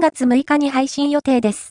3月6日に配信予定です。